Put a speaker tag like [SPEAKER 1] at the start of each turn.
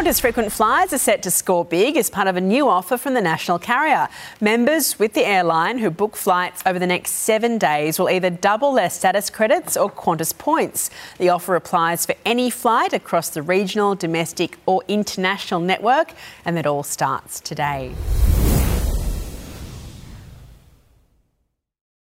[SPEAKER 1] Qantas frequent flyers are set to score big as part of a new offer from the national carrier. Members with the airline who book flights over the next seven days will either double their status credits or Qantas points. The offer applies for any flight across the regional, domestic, or international network, and it all starts today.